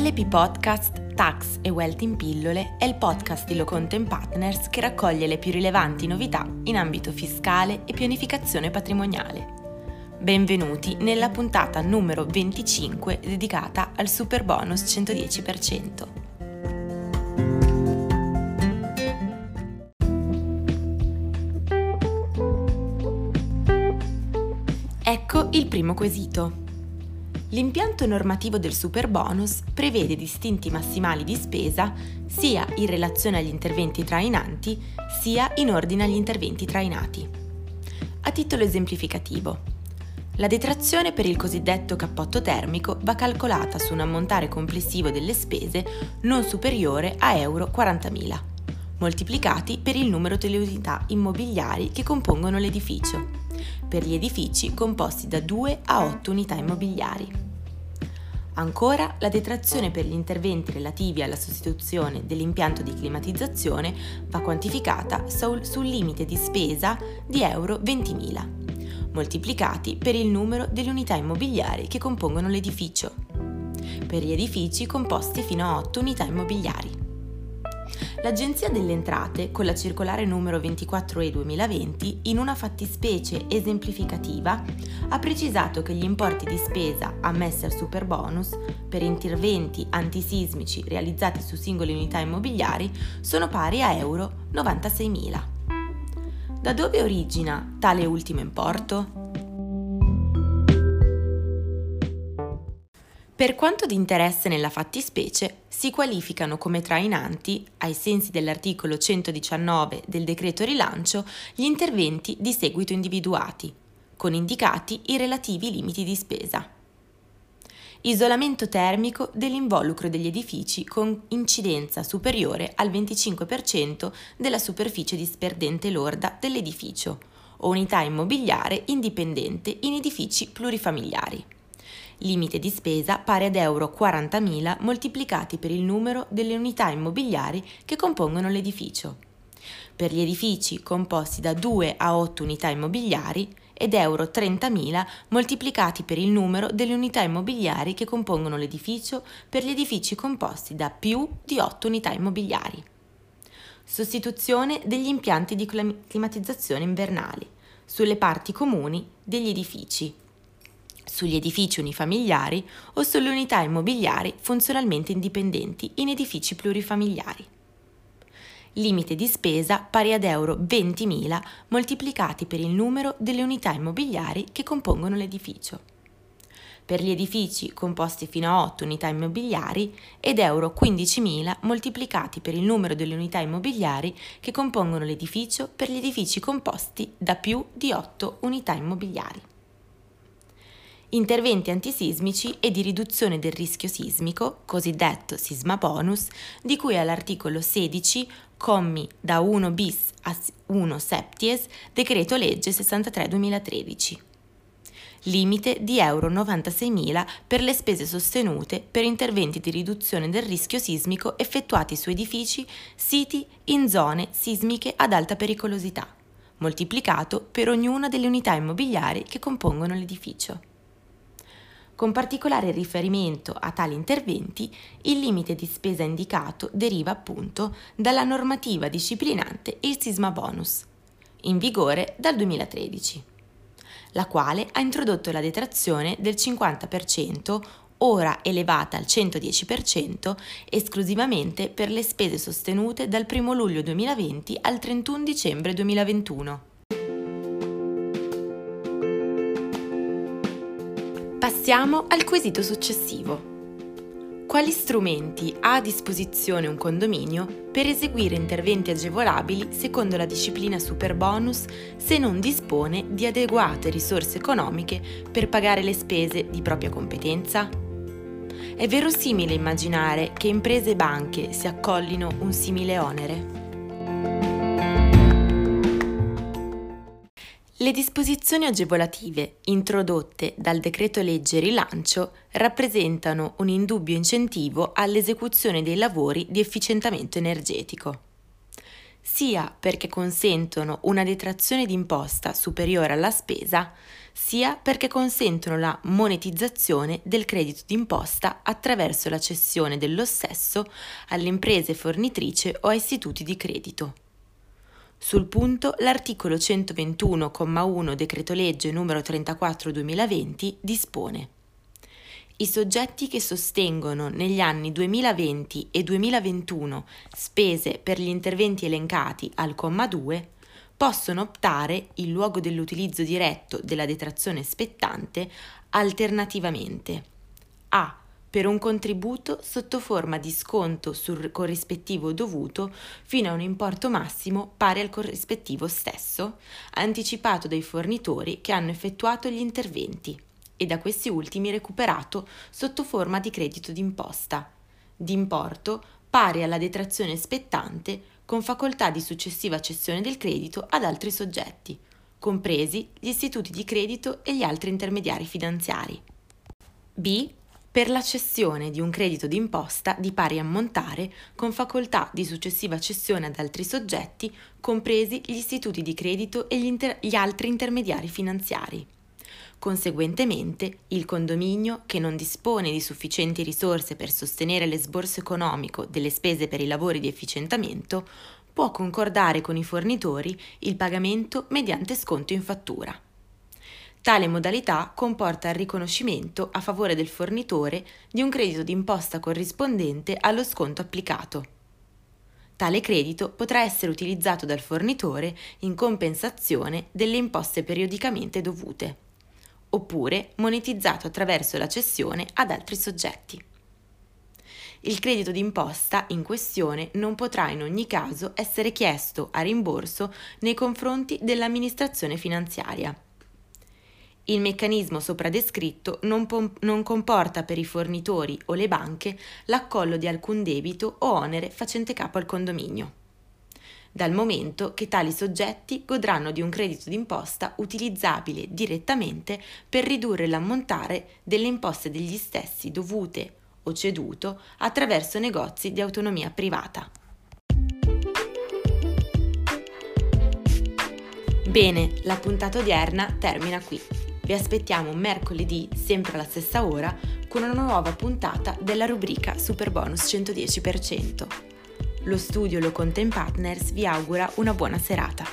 LP Podcast Tax e Wealth in pillole è il podcast di Locontent Partners che raccoglie le più rilevanti novità in ambito fiscale e pianificazione patrimoniale. Benvenuti nella puntata numero 25 dedicata al super bonus 110%. Ecco il primo quesito. L'impianto normativo del super bonus prevede distinti massimali di spesa sia in relazione agli interventi trainanti sia in ordine agli interventi trainati. A titolo esemplificativo, la detrazione per il cosiddetto cappotto termico va calcolata su un ammontare complessivo delle spese non superiore a euro 40.000, moltiplicati per il numero delle unità immobiliari che compongono l'edificio per gli edifici composti da 2 a 8 unità immobiliari. Ancora, la detrazione per gli interventi relativi alla sostituzione dell'impianto di climatizzazione va quantificata sul, sul limite di spesa di euro 20.000, moltiplicati per il numero delle unità immobiliari che compongono l'edificio, per gli edifici composti fino a 8 unità immobiliari. L'Agenzia delle Entrate, con la circolare numero 24E 2020, in una fattispecie esemplificativa, ha precisato che gli importi di spesa ammessi al superbonus per interventi antisismici realizzati su singole unità immobiliari sono pari a euro 96.000. Da dove origina tale ultimo importo? Per quanto di interesse nella fattispecie, si qualificano come trainanti, ai sensi dell'articolo 119 del decreto rilancio, gli interventi di seguito individuati, con indicati i relativi limiti di spesa. Isolamento termico dell'involucro degli edifici con incidenza superiore al 25% della superficie disperdente lorda dell'edificio o unità immobiliare indipendente in edifici plurifamiliari limite di spesa pari ad euro 40.000 moltiplicati per il numero delle unità immobiliari che compongono l'edificio. Per gli edifici composti da 2 a 8 unità immobiliari ed euro 30.000 moltiplicati per il numero delle unità immobiliari che compongono l'edificio per gli edifici composti da più di 8 unità immobiliari. Sostituzione degli impianti di climatizzazione invernali sulle parti comuni degli edifici sugli edifici unifamiliari o sulle unità immobiliari funzionalmente indipendenti in edifici plurifamiliari. Limite di spesa pari ad euro 20.000 moltiplicati per il numero delle unità immobiliari che compongono l'edificio. Per gli edifici composti fino a 8 unità immobiliari ed euro 15.000 moltiplicati per il numero delle unità immobiliari che compongono l'edificio per gli edifici composti da più di 8 unità immobiliari interventi antisismici e di riduzione del rischio sismico, cosiddetto sisma bonus, di cui all'articolo 16, commi da 1 bis a 1 septies, decreto legge 63-2013. Limite di euro 96.000 per le spese sostenute per interventi di riduzione del rischio sismico effettuati su edifici siti in zone sismiche ad alta pericolosità, moltiplicato per ognuna delle unità immobiliari che compongono l'edificio. Con particolare riferimento a tali interventi, il limite di spesa indicato deriva appunto dalla normativa disciplinante il sisma bonus, in vigore dal 2013, la quale ha introdotto la detrazione del 50%, ora elevata al 110%, esclusivamente per le spese sostenute dal 1 luglio 2020 al 31 dicembre 2021. Passiamo al quesito successivo. Quali strumenti ha a disposizione un condominio per eseguire interventi agevolabili secondo la disciplina superbonus se non dispone di adeguate risorse economiche per pagare le spese di propria competenza? È verosimile immaginare che imprese e banche si accollino un simile onere? Le disposizioni agevolative introdotte dal decreto legge rilancio rappresentano un indubbio incentivo all'esecuzione dei lavori di efficientamento energetico. sia perché consentono una detrazione d'imposta superiore alla spesa, sia perché consentono la monetizzazione del credito d'imposta attraverso la cessione dello stesso alle imprese fornitrici o a istituti di credito. Sul punto, l'articolo 121,1 decreto legge n. 34 2020 dispone i soggetti che sostengono negli anni 2020 e 2021 spese per gli interventi elencati al comma 2 possono optare, in luogo dell'utilizzo diretto della detrazione spettante, alternativamente a per un contributo sotto forma di sconto sul corrispettivo dovuto fino a un importo massimo pari al corrispettivo stesso, anticipato dai fornitori che hanno effettuato gli interventi e da questi ultimi recuperato sotto forma di credito d'imposta, d'importo pari alla detrazione spettante con facoltà di successiva cessione del credito ad altri soggetti, compresi gli istituti di credito e gli altri intermediari finanziari. B. Per la cessione di un credito d'imposta di pari ammontare con facoltà di successiva cessione ad altri soggetti, compresi gli istituti di credito e gli, inter- gli altri intermediari finanziari. Conseguentemente, il condominio, che non dispone di sufficienti risorse per sostenere l'esborso economico delle spese per i lavori di efficientamento, può concordare con i fornitori il pagamento mediante sconto in fattura. Tale modalità comporta il riconoscimento a favore del fornitore di un credito d'imposta corrispondente allo sconto applicato. Tale credito potrà essere utilizzato dal fornitore in compensazione delle imposte periodicamente dovute oppure monetizzato attraverso la cessione ad altri soggetti. Il credito d'imposta in questione non potrà in ogni caso essere chiesto a rimborso nei confronti dell'amministrazione finanziaria. Il meccanismo sopra descritto non, pom- non, comporta per i fornitori o le banche l'accollo di alcun debito o onere facente capo al condominio dal momento che tali soggetti godranno di un credito d'imposta utilizzabile direttamente per ridurre l'ammontare delle imposte degli stessi dovute o ceduto attraverso negozi di autonomia privata. Bene, la puntata odierna termina qui. Vi aspettiamo mercoledì, sempre alla stessa ora, con una nuova puntata della rubrica Super Bonus 110%. Lo studio Lo Content Partners vi augura una buona serata.